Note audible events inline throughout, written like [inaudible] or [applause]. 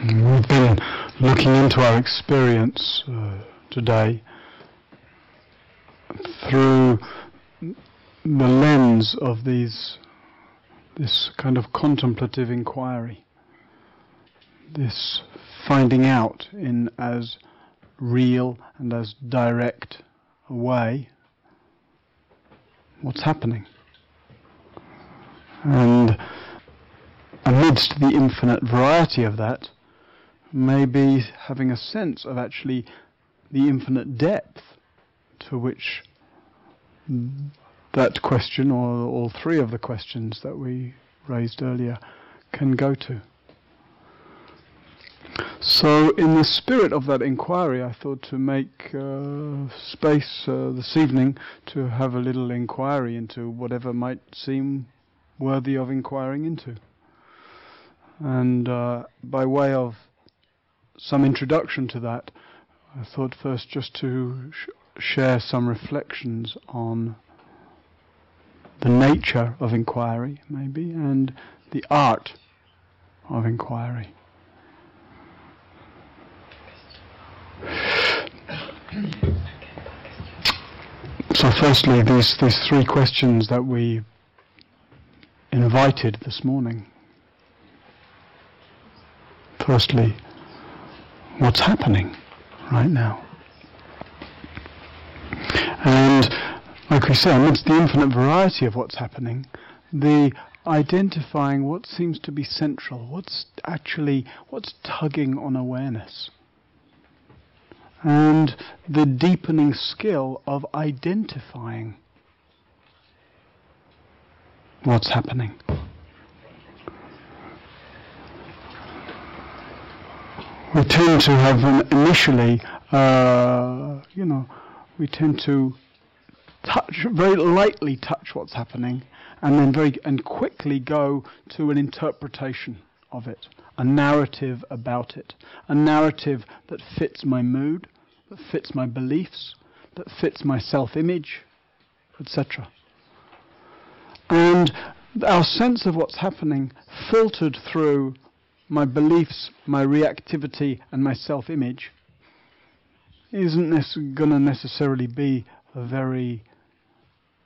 We've been looking into our experience uh, today through the lens of these, this kind of contemplative inquiry, this finding out in as real and as direct a way what's happening. And amidst the infinite variety of that, maybe having a sense of actually the infinite depth to which that question, or all three of the questions that we raised earlier, can go to. So, in the spirit of that inquiry, I thought to make uh, space uh, this evening to have a little inquiry into whatever might seem worthy of inquiring into. And uh, by way of some introduction to that, I thought first just to sh- share some reflections on the nature of inquiry, maybe, and the art of inquiry. So, firstly, these, these three questions that we invited this morning. Firstly, what's happening right now. And like we say, amidst the infinite variety of what's happening, the identifying what seems to be central, what's actually what's tugging on awareness. And the deepening skill of identifying what's happening. We tend to have an initially, uh, you know, we tend to touch very lightly touch what's happening, and then very and quickly go to an interpretation of it, a narrative about it, a narrative that fits my mood, that fits my beliefs, that fits my self-image, etc. And our sense of what's happening filtered through my beliefs, my reactivity, and my self image isn't going to necessarily be a very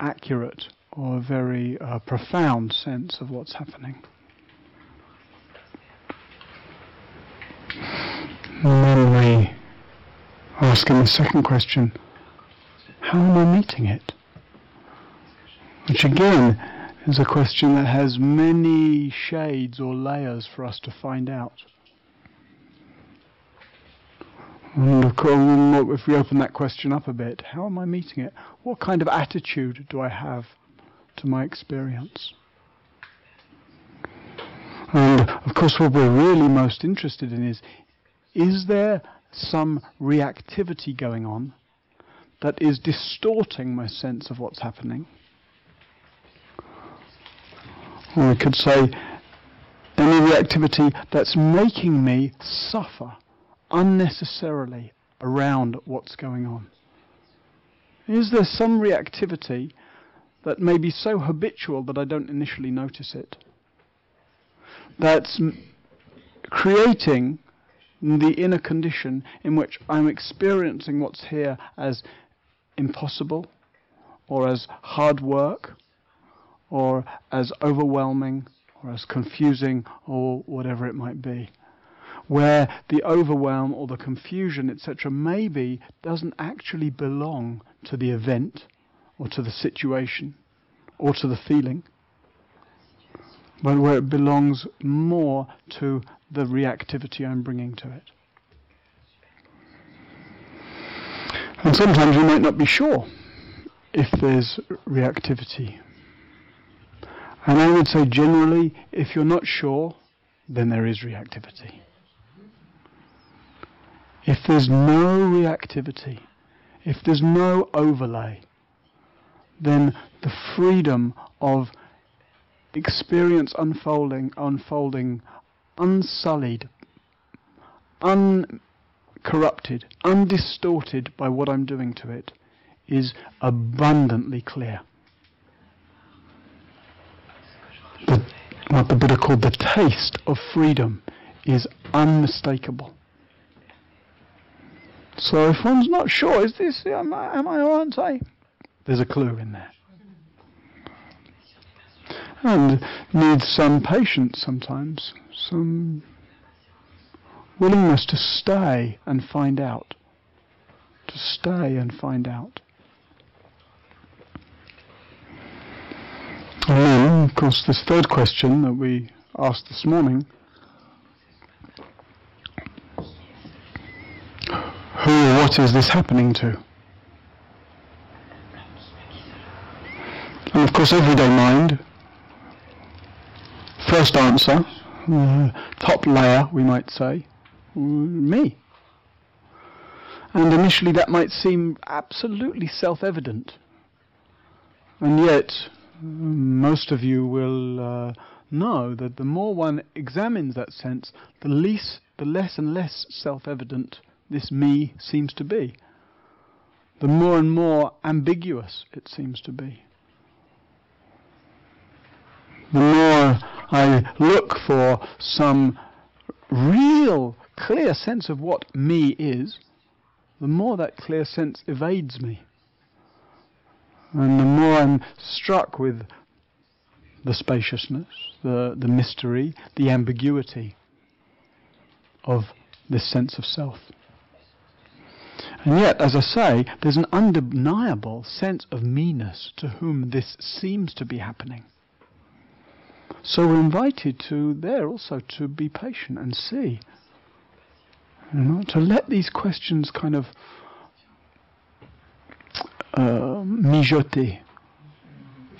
accurate or a very uh, profound sense of what's happening. And then we ask him the second question how am I meeting it? Which again is a question that has many shades or layers for us to find out. And if we open that question up a bit, how am I meeting it? What kind of attitude do I have to my experience? And of course, what we're really most interested in is is there some reactivity going on that is distorting my sense of what's happening? I could say, any reactivity that's making me suffer unnecessarily around what's going on. Is there some reactivity that may be so habitual that I don't initially notice it? That's m- creating the inner condition in which I'm experiencing what's here as impossible or as hard work or as overwhelming or as confusing or whatever it might be. Where the overwhelm or the confusion, etc., maybe doesn't actually belong to the event or to the situation or to the feeling, but where it belongs more to the reactivity I'm bringing to it. And sometimes you might not be sure if there's reactivity and I would say generally, if you're not sure, then there is reactivity. If there's no reactivity, if there's no overlay, then the freedom of experience unfolding, unfolding, unsullied, uncorrupted, undistorted by what I'm doing to it, is abundantly clear. The, what the Buddha called the taste of freedom is unmistakable. So if one's not sure, is this, am I, am I or aren't I? There's a clue in there. And needs some patience sometimes, some willingness to stay and find out. To stay and find out. And then, of course, this third question that we asked this morning who or what is this happening to? And of course, everyday mind, first answer, uh, top layer, we might say, me. And initially that might seem absolutely self evident. And yet, most of you will uh, know that the more one examines that sense, the, least, the less and less self evident this me seems to be. The more and more ambiguous it seems to be. The more I look for some real clear sense of what me is, the more that clear sense evades me. And the more I'm struck with the spaciousness, the, the mystery, the ambiguity of this sense of self. And yet, as I say, there's an undeniable sense of meanness to whom this seems to be happening. So we're invited to there also to be patient and see. You know, to let these questions kind of uh, mijoter,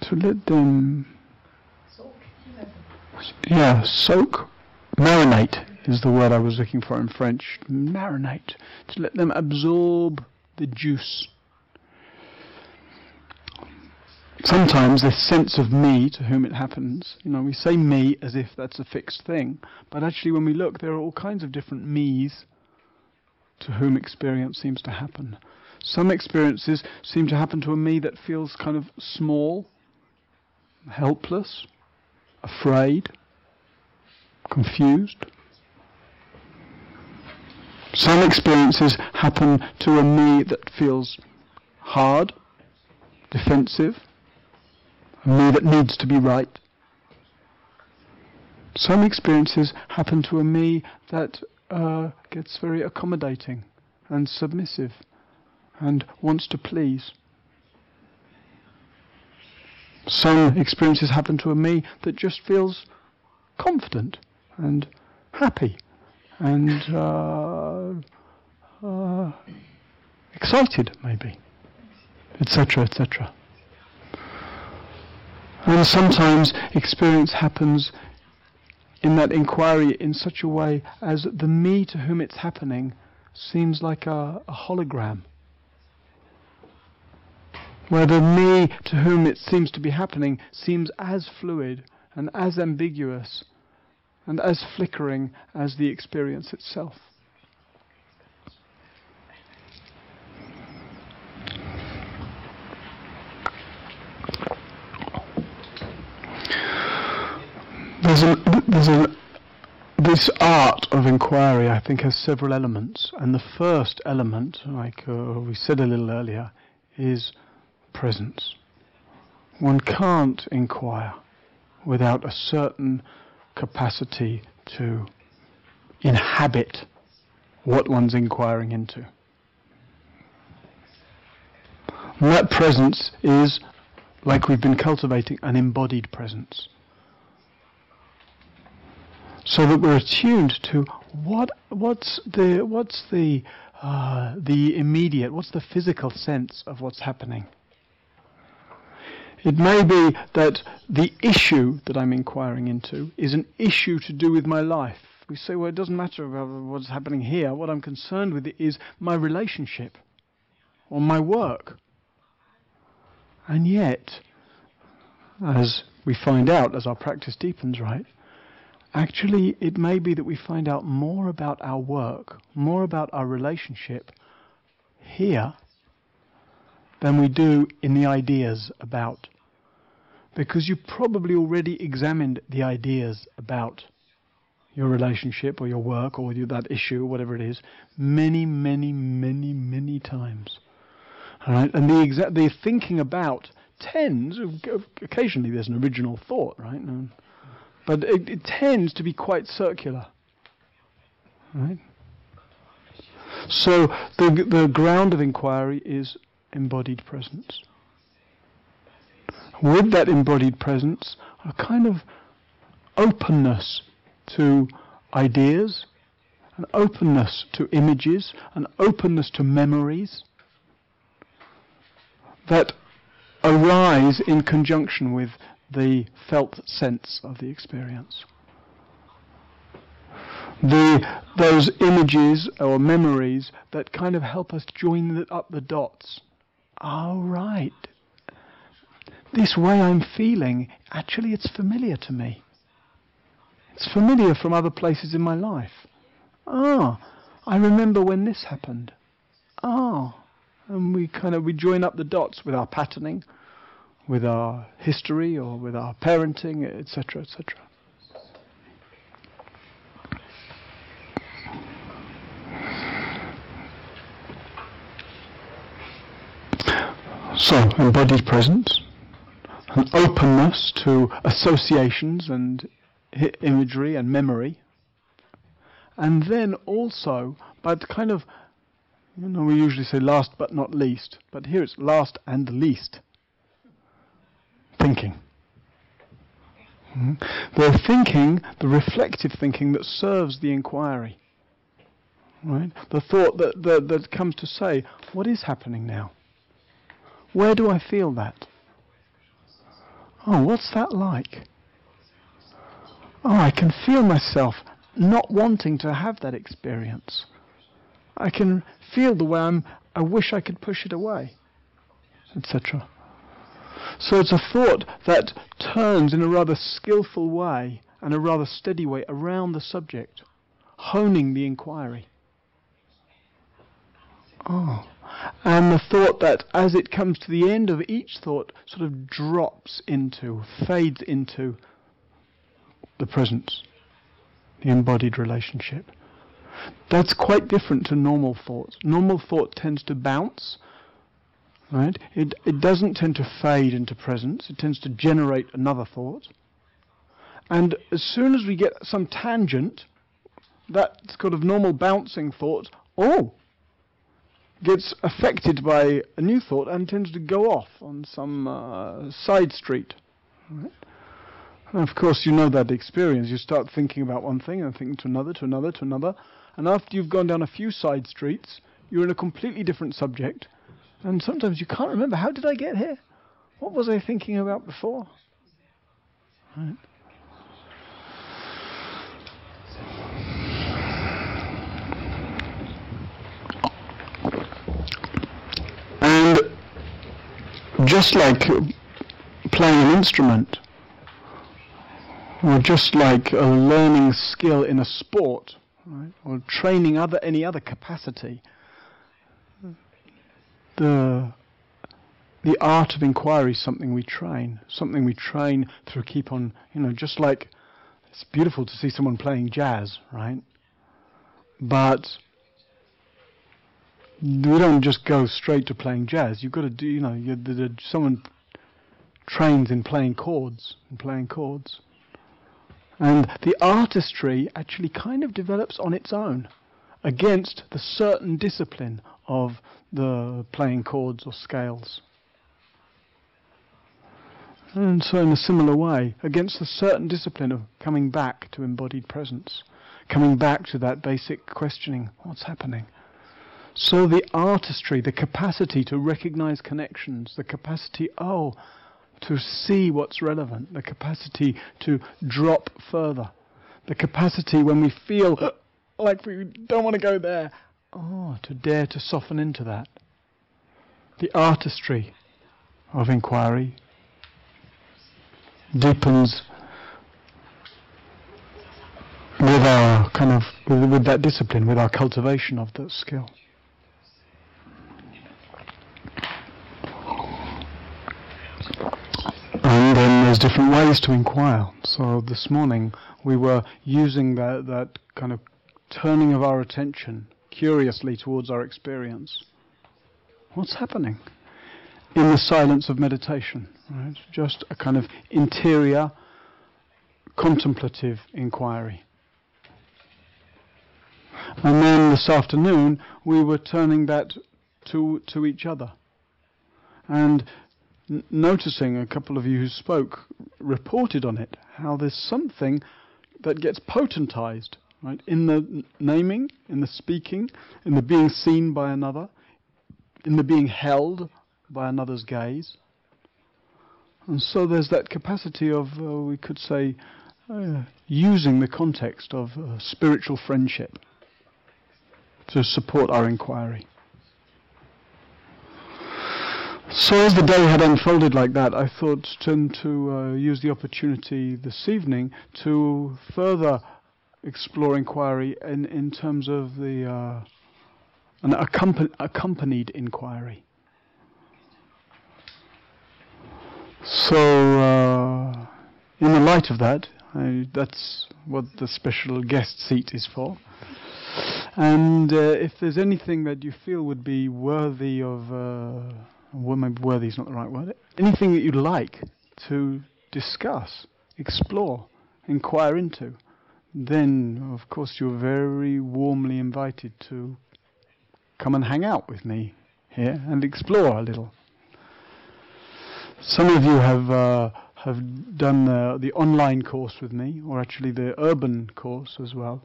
to let them, yeah, soak, marinate is the word I was looking for in French. Marinate. To let them absorb the juice. Sometimes this sense of me to whom it happens, you know, we say me as if that's a fixed thing, but actually when we look, there are all kinds of different me's to whom experience seems to happen. Some experiences seem to happen to a me that feels kind of small, helpless, afraid, confused. Some experiences happen to a me that feels hard, defensive, a me that needs to be right. Some experiences happen to a me that uh, gets very accommodating and submissive and wants to please. Some experiences happen to a me that just feels confident and happy and uh, uh, excited, maybe, etc., etc. And sometimes experience happens in that inquiry in such a way as the me to whom it's happening seems like a, a hologram. Where the me to whom it seems to be happening seems as fluid and as ambiguous and as flickering as the experience itself. There's a, there's a, this art of inquiry, I think, has several elements, and the first element, like uh, we said a little earlier, is presence. One can't inquire without a certain capacity to inhabit what one's inquiring into. And that presence is, like we've been cultivating, an embodied presence. So that we're attuned to what what's the what's the uh, the immediate, what's the physical sense of what's happening. It may be that the issue that I'm inquiring into is an issue to do with my life. We say, well, it doesn't matter what's happening here. What I'm concerned with is my relationship or my work. And yet, as we find out as our practice deepens, right, actually it may be that we find out more about our work, more about our relationship here than we do in the ideas about. Because you probably already examined the ideas about your relationship or your work or that issue whatever it is many, many, many, many times. All right? And the, exa- the thinking about tends, occasionally there's an original thought, right? But it, it tends to be quite circular. Right? So the, the ground of inquiry is embodied presence. With that embodied presence, a kind of openness to ideas, an openness to images, an openness to memories that arise in conjunction with the felt sense of the experience. The, those images or memories that kind of help us join the, up the dots. Oh, right. This way I'm feeling, actually, it's familiar to me. It's familiar from other places in my life. Ah, I remember when this happened. Ah, and we kind of we join up the dots with our patterning, with our history or with our parenting, etc., etc. So, embodied presence, an openness to associations and imagery and memory. And then also, but kind of, you know, we usually say last but not least, but here it's last and least. Thinking. Mm-hmm. The thinking, the reflective thinking that serves the inquiry. Right? The thought that, that, that comes to say, what is happening now? Where do I feel that? Oh, what's that like? oh, I can feel myself not wanting to have that experience. I can feel the way I'm, I wish I could push it away, etc. So it's a thought that turns in a rather skillful way and a rather steady way around the subject, honing the inquiry. Oh. And the thought that as it comes to the end of each thought sort of drops into, fades into the presence, the embodied relationship. That's quite different to normal thought. Normal thought tends to bounce, right? It, it doesn't tend to fade into presence. It tends to generate another thought. And as soon as we get some tangent, that sort of normal bouncing thought, oh, gets affected by a new thought and tends to go off on some uh, side street. Right? And of course, you know that experience. You start thinking about one thing and thinking to another, to another, to another. And after you've gone down a few side streets, you're in a completely different subject. And sometimes you can't remember how did I get here? What was I thinking about before? Right. Just like playing an instrument, or just like a learning skill in a sport, right? or training other any other capacity. The the art of inquiry is something we train, something we train through keep on, you know, just like it's beautiful to see someone playing jazz, right? But we don't just go straight to playing jazz. You've got to do, you know, you, someone trains in playing chords and playing chords. And the artistry actually kind of develops on its own against the certain discipline of the playing chords or scales. And so, in a similar way, against the certain discipline of coming back to embodied presence, coming back to that basic questioning what's happening? So, the artistry, the capacity to recognize connections, the capacity, oh, to see what's relevant, the capacity to drop further, the capacity when we feel [gasps] like we don't want to go there, oh, to dare to soften into that. The artistry of inquiry deepens with our kind of with, with that discipline, with our cultivation of that skill. And then there's different ways to inquire. So this morning we were using that, that kind of turning of our attention curiously towards our experience. What's happening? In the silence of meditation, right? Just a kind of interior, contemplative inquiry. And then this afternoon we were turning that to, to each other. And n- noticing a couple of you who spoke reported on it, how there's something that gets potentized, right? In the n- naming, in the speaking, in the being seen by another, in the being held by another's gaze. And so there's that capacity of, uh, we could say, uh, using the context of uh, spiritual friendship to support our inquiry. So as the day had unfolded like that, I thought to, to uh, use the opportunity this evening to further explore inquiry in, in terms of the uh, an accompanied, inquiry. So, uh, in the light of that, I, that's what the special guest seat is for. And uh, if there's anything that you feel would be worthy of uh, well, maybe worthy is not the right word. Anything that you'd like to discuss, explore, inquire into, then of course you're very warmly invited to come and hang out with me here and explore a little. Some of you have uh, have done the, the online course with me, or actually the urban course as well,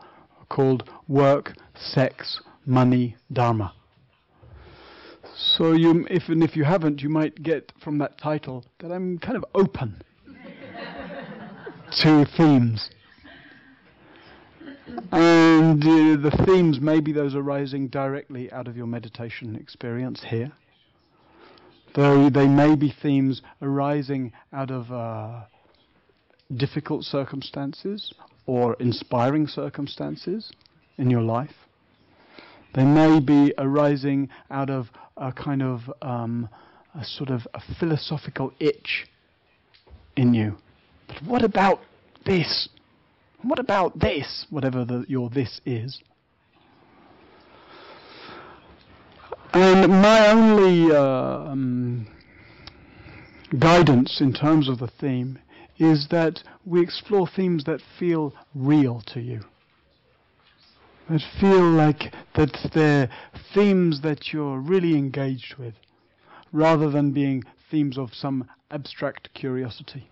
called Work, Sex, Money, Dharma. So you, if and if you haven't, you might get from that title that I'm kind of open to themes. And uh, the themes maybe those arising directly out of your meditation experience here. Though they may be themes arising out of uh, difficult circumstances or inspiring circumstances in your life. They may be arising out of a kind of um, a sort of a philosophical itch in you. But what about this? What about this? Whatever the, your this is. And my only uh, um, guidance in terms of the theme is that we explore themes that feel real to you that feel like that they're themes that you're really engaged with, rather than being themes of some abstract curiosity.